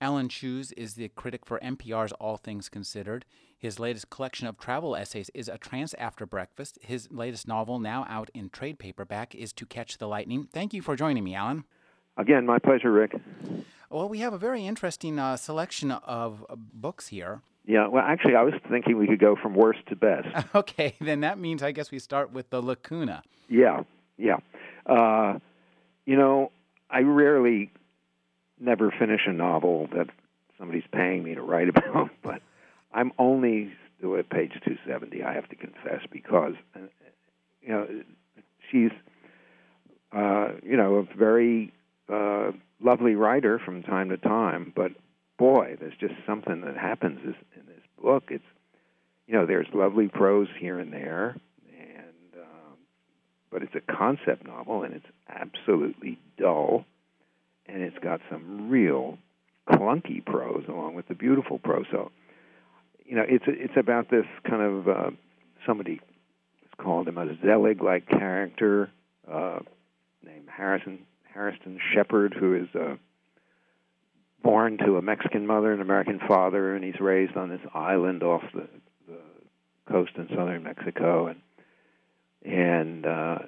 Alan Cheuse is the critic for NPR's All Things Considered. His latest collection of travel essays is A Trance After Breakfast. His latest novel, now out in trade paperback, is To Catch the Lightning. Thank you for joining me, Alan. Again, my pleasure, Rick. Well, we have a very interesting uh, selection of uh, books here. Yeah, well, actually, I was thinking we could go from worst to best. okay, then that means I guess we start with The Lacuna. Yeah, yeah. Uh, you know, I rarely never finish a novel that somebody's paying me to write about, but I'm only still at page 270. I have to confess because uh, you know she's uh, you know a very uh, lovely writer from time to time, but boy, there's just something that happens in this book. It's you know there's lovely prose here and there, and um, but it's a concept novel and it's absolutely dull, and it's got some real clunky prose along with the beautiful prose. So you know, it's it's about this kind of uh, somebody has called him a Zelig-like character uh, named Harrison Harrison Shepard, who is uh, born to a Mexican mother and American father, and he's raised on this island off the, the coast in southern Mexico, and and uh,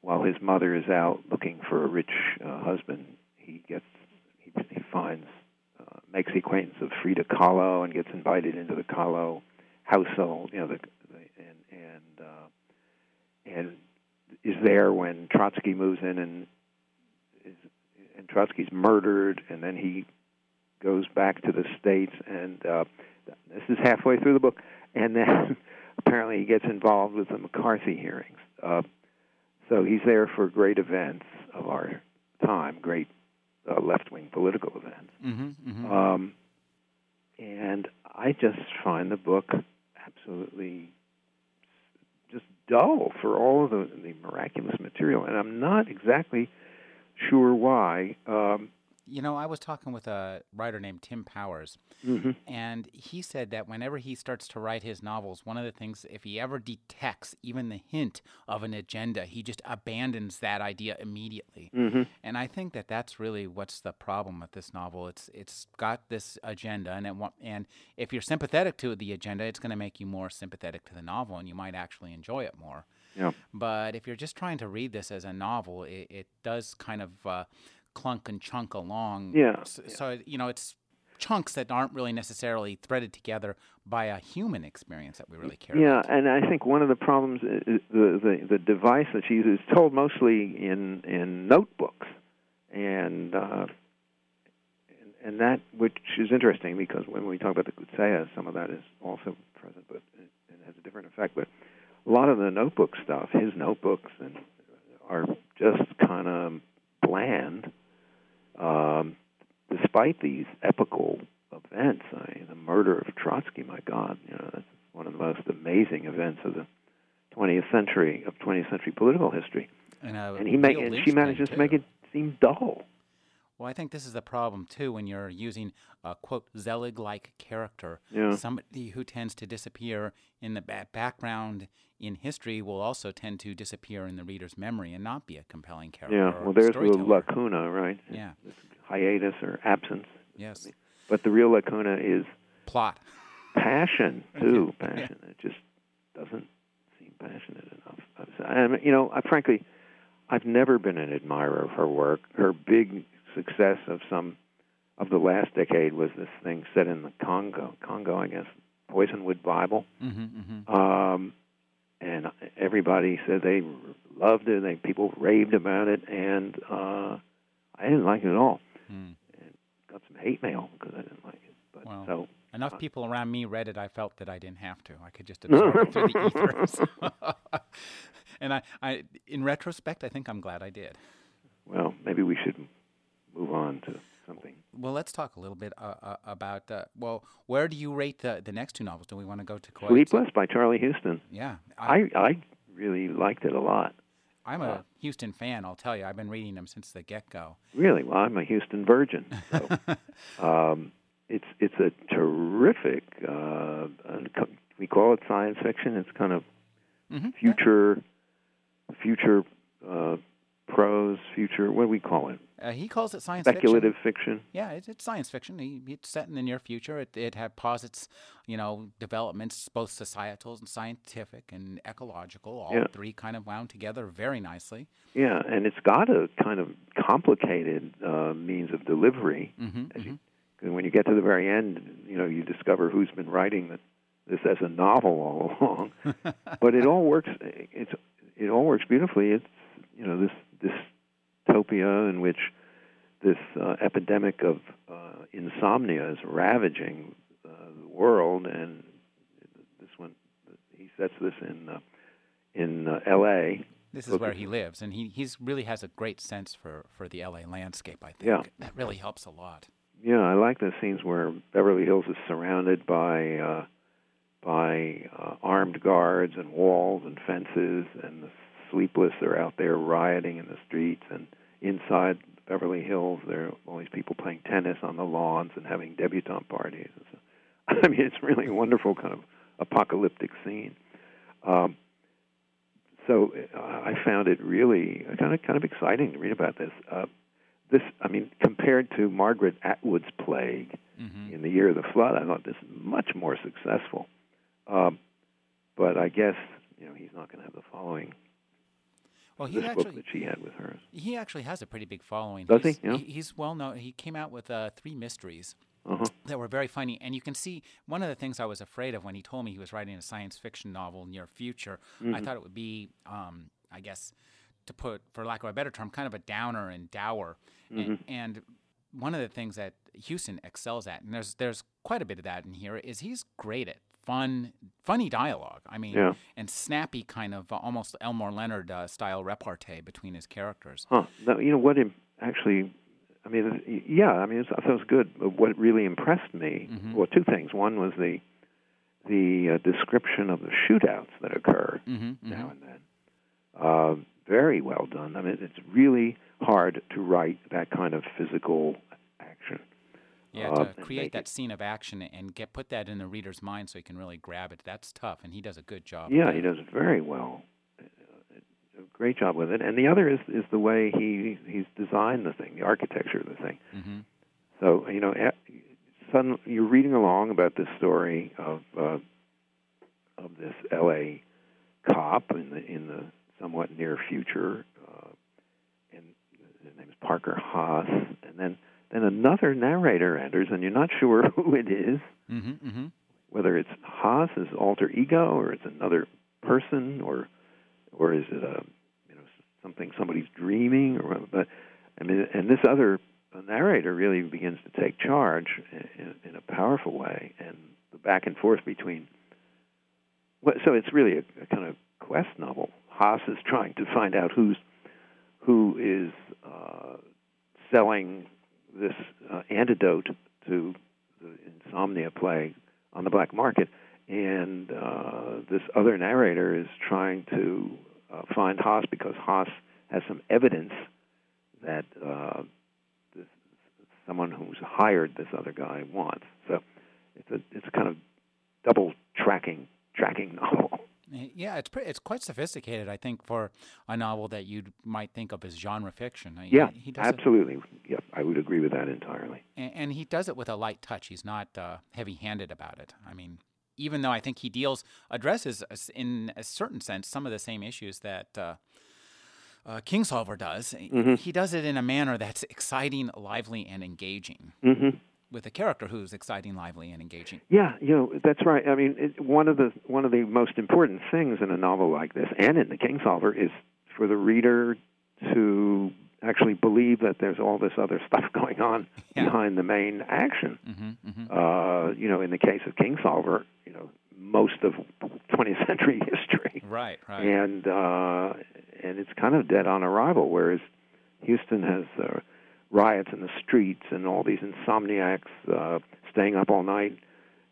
while his mother is out looking for a rich uh, husband, he gets he, he finds makes the acquaintance of Frida Kahlo and gets invited into the Kahlo household. You know, the, the and and uh, and is there when Trotsky moves in and is and Trotsky's murdered, and then he goes back to the states, and uh, this is halfway through the book, and then apparently he gets involved with the McCarthy hearings. Uh, so he's there for great events of our time, great uh, left wing political events. Mm-hmm, mm-hmm. Um, and I just find the book absolutely just dull for all of the, the miraculous material, and I'm not exactly sure why. Um, you know, I was talking with a writer named Tim Powers, mm-hmm. and he said that whenever he starts to write his novels, one of the things, if he ever detects even the hint of an agenda, he just abandons that idea immediately. Mm-hmm. And I think that that's really what's the problem with this novel. It's it's got this agenda, and it and if you're sympathetic to the agenda, it's going to make you more sympathetic to the novel, and you might actually enjoy it more. Yeah. But if you're just trying to read this as a novel, it, it does kind of uh, clunk and chunk along. Yeah. So, yeah. so, you know, it's chunks that aren't really necessarily threaded together by a human experience that we really care yeah, about. Yeah, and I think one of the problems is the, the the device that she uses is told mostly in in notebooks, and uh, and, and that which is interesting because when we talk about the Coetzee, some of that is also present, but it, it has a different effect. But a lot of the notebook stuff, his notebooks, and are just kind of bland um, despite these epical events. I mean, the murder of Trotsky, my God, you know, that's one of the most amazing events of the 20th century of 20th century political history. And, uh, and he ma- and she manages to make it seem dull. Well, I think this is the problem too when you're using a quote Zelig-like character. Yeah. Somebody who tends to disappear in the background in history will also tend to disappear in the reader's memory and not be a compelling character. Yeah. Well, there's the lacuna, right? Yeah. Hiatus or absence. Yes. But the real lacuna is plot. Passion too. Passion. yeah. It just doesn't seem passionate enough. And you know, I, frankly, I've never been an admirer of her work. Her big success of some of the last decade was this thing set in the Congo, Congo, I guess, Poisonwood Bible. Mm-hmm, mm-hmm. Um, and everybody said they loved it. They people raved about it, and uh, I didn't like it at all. Mm. And got some hate mail because I didn't like it. But well, so enough uh, people around me read it. I felt that I didn't have to. I could just absorb it through the ethers. and I, I, in retrospect, I think I'm glad I did. Well, maybe we should move on to something. well, let's talk a little bit uh, uh, about. Uh, well, where do you rate the the next two novels? Do we want to go to Coates? Sleepless by Charlie Huston. Yeah, I I really liked it a lot. I'm a Huston fan. I'll tell you. I've been reading them since the get go. Really? Well, I'm a Huston virgin. So, um, it's it's a terrific. Uh, we call it science fiction. It's kind of Mhm. future, future uh, future. What do we call it? Uh, he calls it science Speculative fiction. fiction. Yeah, it's, it's science fiction. He, it's set in the near future. It it had posits, you know, developments both societal and scientific and ecological, all Yeah. three kind of wound together very nicely. Yeah, and it's got a kind of complicated uh, means of delivery. hmm As you, when you get to the very end, you know, you discover who's been writing the, this as a novel all along. but it all works. It's it all works beautifully. It's you know this this dystopia in which this uh, epidemic of uh, insomnia is ravaging uh, the world, and this one he sets this in uh, in uh, L.A. This is Look where he lives, and he he's really has a great sense for, for the LA landscape. I think Yeah. that really helps a lot. Yeah, I like the scenes where Beverly Hills is surrounded by uh, by uh, armed guards and walls and fences, and the sleepless They're out there rioting in the streets, and inside Beverly Hills there are all these people playing tennis on the lawns and having debutante parties. So, I mean, it's really a wonderful kind of apocalyptic scene. Um, so uh, I found it really kind of kind of exciting to read about this. Uh, this, I mean, compared to Margaret Atwood's Plague hmm in the year of the flood, I thought this is much more successful. Um, but I guess you know he's not going to have the following Well, he this book actually that she had with hers. he actually has a pretty big following. Does he? he's, Yeah. He's well known. He came out with uh, three mysteries. Uh-huh. that were very funny. And you can see one of the things I was afraid of when he told me he was writing a science fiction novel near future. Mm-hmm. I thought it would be, um, I guess, to put, for lack of a better term, kind of a downer and dour. Mm-hmm. And, and one of the things that Huston excels at, and there's there's quite a bit of that in here, is he's great at fun, funny dialogue. I mean, Yeah. and snappy kind of uh, almost Elmore Leonard uh, style repartee between his characters. Huh. You know what? im- Actually, I mean, yeah. I mean, it's, I thought it was good. But what really impressed me, Mhm. well, two things. One was the the uh, description of the shootouts that occur hmm now and then. Uh, very well done. I mean, it's really hard to write that kind of physical. Yeah, uh, to create that it- scene of action and get put that in the reader's mind so he can really grab it. That's tough, and he does a good job. Yeah, he does very well. Uh, A great job with it. And the other is is the way he he's designed the thing, the architecture of the thing. Mhm. So you know, suddenly you're reading along about this story of uh, of this L.A. cop in the in the somewhat near future, uh, and his name is Parker Haas, and then then another narrator enters, and you're not sure who it is, Mhm. Mhm. whether it's Haas's alter ego or it's another person, or or is it a you know something somebody's dreaming, or but I mean, and this other uh, narrator really begins to take charge in, in a powerful way, and the back and forth between. Well, so it's really a, a kind of quest novel. Haas is trying to find out who's who is uh, selling this uh, antidote to the insomnia plague on the black market, and uh, this other narrator is trying to uh, find Haas because Haas has some evidence that uh, this, someone who's hired this other guy wants. So it's a it's a kind of double tracking tracking novel. Yeah, it's pretty, it's quite sophisticated, I think, for a novel that you might think of as genre fiction. He- Yeah, he, does absolutely. I would agree with that entirely. and, and he does it with a light touch. He's not uh, heavy-handed about it. I mean, even though I think he deals addresses in a certain sense some of the same issues that. Uh, uh, Kingsolver does. Mm-hmm. He does it in a manner that's exciting, lively, and engaging, hmm with a character who's exciting, lively, and engaging. Yeah, you know that's right. I mean, it, one of the one of the most important things in a novel like this, and in the Kingsolver, is for the reader to actually believe that there's all this other stuff going on Yeah. behind the main action. hmm hmm Uh, you know, in the case of Kingsolver, you know, most of 20th century history, Right, right. and uh, and it's kind of dead on arrival. Whereas Huston has uh, riots in the streets and all these insomniacs uh, staying up all night.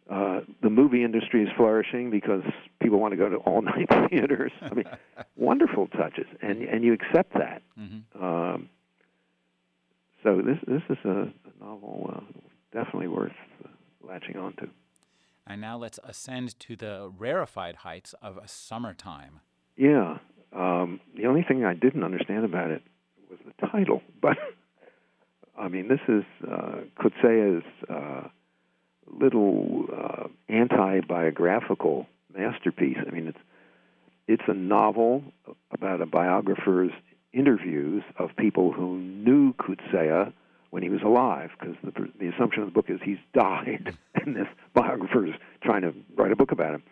Uh, the movie industry is flourishing because people want to go to all night theaters. I mean, wonderful touches, and and you accept that. Mm-hmm. Um, so this this is a, a novel uh, definitely worth uh, latching onto. And now let's ascend to the rarefied heights of a summertime. Yeah. Um, the only thing I didn't understand about it was the title, but I mean, this is uh, uh, little uh, anti-biographical masterpiece. I mean, it's it's a novel about a biographer's interviews of people who knew Coetzee when he was alive, because the, the assumption of the book is he's died, and this biographer is trying to write a book about him.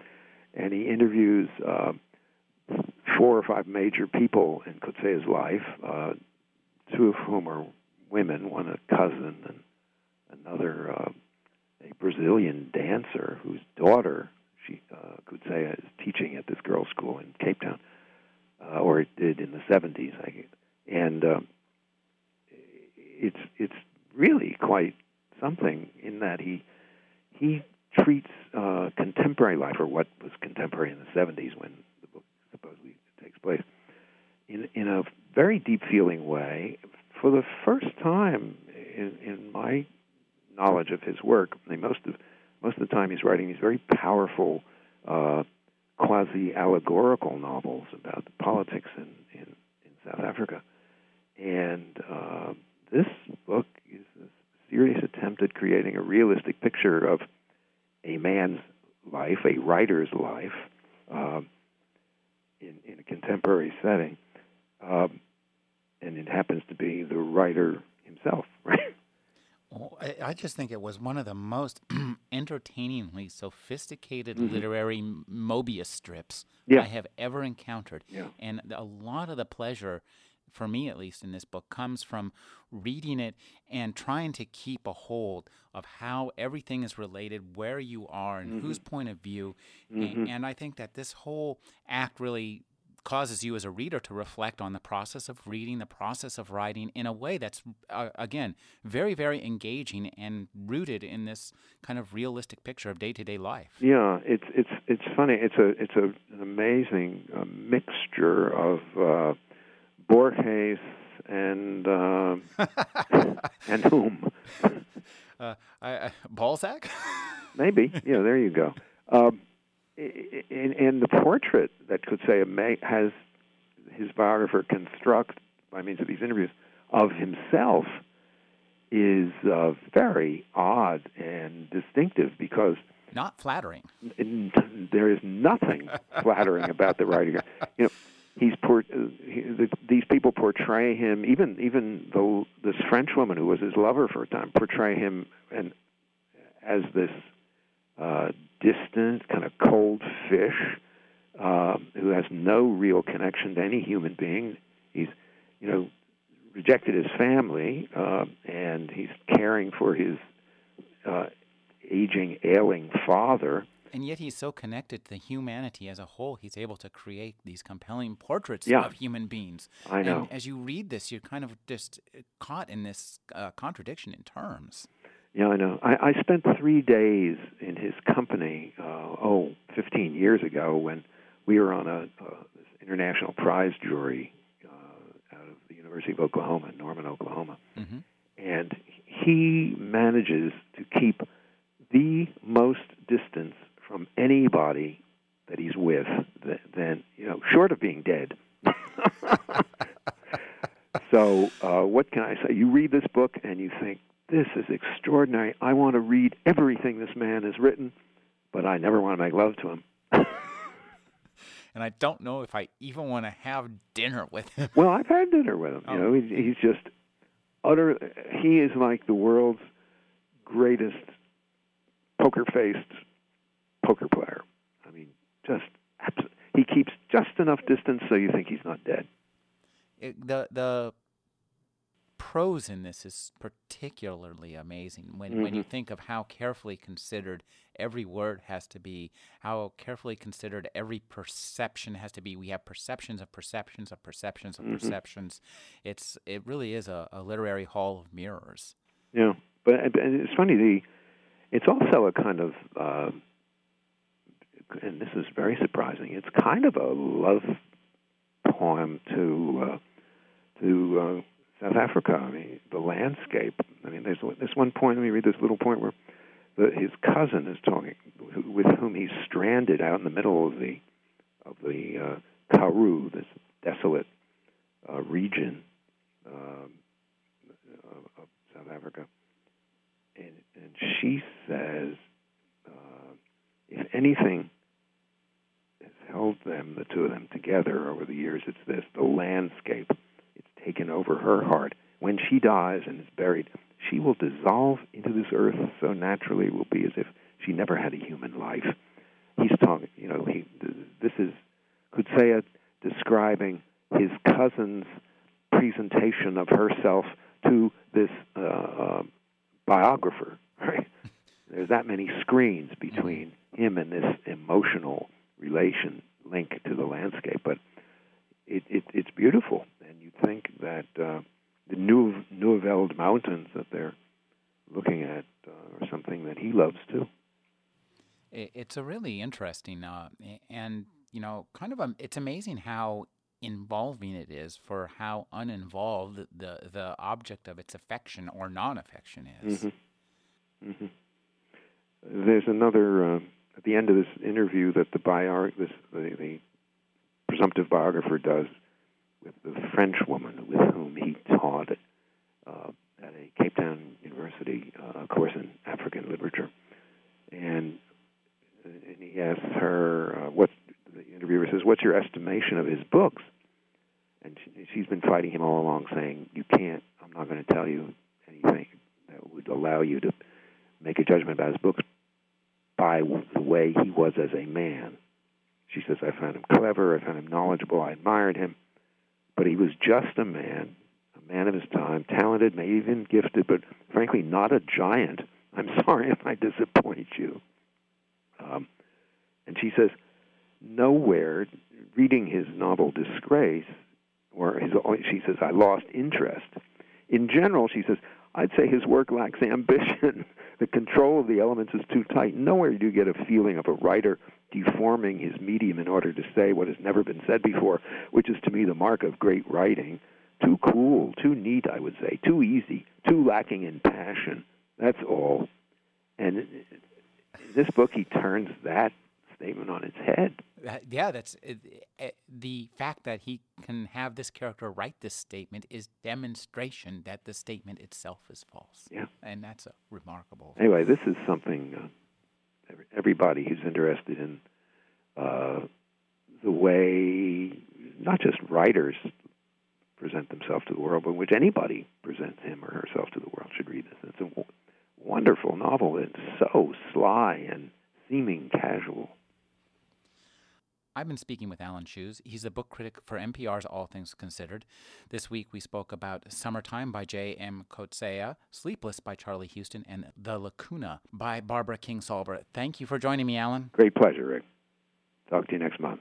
And he interviews uh, four or five major people in Coetzee's life, uh, two of whom are women, one a cousin, and another uh, a Brazilian dancer whose daughter she uh, Coetzee is teaching at this girls' school in Cape Town, uh, or it did in the 70s. I, and um, it's it's really quite something in that he he treats uh, contemporary life, or what was contemporary in the 70s when the book supposedly takes place, in in a very deep feeling way. For the first time in, in my knowledge of his work, I mean, most of most of the time he's writing these very powerful, uh, quasi allegorical novels about the politics in, in, in South Africa. And uh, this book is a serious attempt at creating a realistic picture of a man's life, a writer's life, uh, in, in a contemporary setting. Um, and it happens to be the writer himself, right? Well, I, I just think it was one of the most entertainingly sophisticated Mhm. literary Mobius strips Yeah. I have ever encountered. Yeah. And a lot of the pleasure, for me at least in this book, comes from reading it and trying to keep a hold of how everything is related, where you are, and whose point of view. A- Mhm. And I think that this whole act really causes you as a reader to reflect on the process of reading, the process of writing in a way that's, uh, again, very, very engaging and rooted in this kind of realistic picture of day to day life. Yeah, it's it's it's funny. It's a it's a, an amazing uh, mixture of uh, Borges and uh, and whom Uh, I, I, Balzac? maybe yeah. There you go. Um, and, and the portrait that Coetzee ma- has his biographer construct by means of these interviews of himself is uh, very odd and distinctive because Not flattering. there is nothing flattering about the writing. You know, he's uh, he, the, these people portray him. Even even though this French woman who was his lover for a time portray him and as this uh, distant, kind of cold fish uh, who has no real connection to any human being. He's you know rejected his family uh, and he's caring for his uh, aging, ailing father. And yet he's so connected to humanity as a whole, he's able to create these compelling portraits Yeah. of human beings. I know. And as you read this, you're kind of just caught in this uh, contradiction in terms. Yeah, I know. I, I spent three days in his company, uh, oh, 15 years ago, when we were on a uh, this international prize jury uh, out of the University of Oklahoma, in Norman, Oklahoma. hmm And he manages to keep the most distance from anybody that he's with th- than, you know, short of being dead. so, uh, what can I say? You read this book and you think, this is extraordinary. I want to read everything this man has written, but I never want to make love to him. And I don't know if I even want to have dinner with him. Well, I've had dinner with him. You Oh. know, he's, he's just utter. He is like the world's greatest poker-faced poker player. I mean, just he keeps just enough distance so you think he's not dead. It, the the prose in this is particularly amazing when, mm-hmm. when you mm-hmm. think of how carefully considered every word has to be, how carefully considered every perception has to be. We have perceptions of perceptions of perceptions of mm-hmm. perceptions. It's it really is a, a, literary hall of mirrors. Yeah, but it's funny. The it's also a kind of, uh, and this is very surprising. It's kind of a love poem to uh, to uh, South Africa. I mean, the landscape. I mean, there's this one point. Let me read this little point where the, his cousin is talking, with whom he's stranded out in the middle of the of the uh, Karoo, this desolate uh, region um, of South Africa, and, and she says, uh, if anything has held them, the two of them together over the years, it's this: the landscape taken over her heart. When she dies and is buried, she will dissolve into this earth so naturally it will be as if she never had a human life. He's talking, you know, he, this is Coetzee describing his cousin's presentation of herself to this uh, uh, biographer. Right? There's that many screens between him and this emotional relation link to the landscape, but it, it, it's beautiful think that uh, the Nuweveld Mountains that they're looking at uh, are something that he loves too. It's a really interesting, uh, and you know, kind of a, it's amazing how involving it is for how uninvolved the the object of its affection or non-affection is. Mm-hmm. Mm-hmm. There's another uh, at the end of this interview that the biog this the, the presumptive biographer does the French woman with whom he taught uh, at a Cape Town University uh, course in African literature, and and he asks her uh, what the interviewer says, "What's your estimation of his books?" And she, she's been fighting him all along, saying, "You can't. I'm not going to tell you anything that would allow you to make a judgment about his books by the way he was as a man." She says, "I found him clever. I found him knowledgeable. I admired him." but he was just a man, a man of his time, talented, maybe even gifted, but frankly not a giant. I'm sorry if I disappoint you. Um, and she says, nowhere, reading his novel Disgrace, or his, she says, I lost interest. In general, she says, I'd say his work lacks ambition. the control of the elements is too tight. Nowhere do you get a feeling of a writer deforming his medium in order to say what has never been said before, which is to me the mark of great writing. Too cool, too neat, I would say, too easy, too lacking in passion. That's all. And in this book, he turns that statement on its head. Uh, yeah, that's uh, uh, the fact that he can have this character write this statement is demonstration that the statement itself is false. Yeah, and that's a remarkable. Anyway, this is something uh, everybody who's interested in uh, the way not just writers present themselves to the world, but in which anybody presents him or herself to the world should read this. It's a w- wonderful novel. It's so sly and seeming casual. I've been speaking with Alan Cheuse. He's a book critic for NPR's All Things Considered. This week we spoke about Summertime by J.M. Coetzee, Sleepless by Charlie Huston, and The Lacuna by Barbara Kingsolver. Thank you for joining me, Alan. Great pleasure, Rick. Talk to you next month.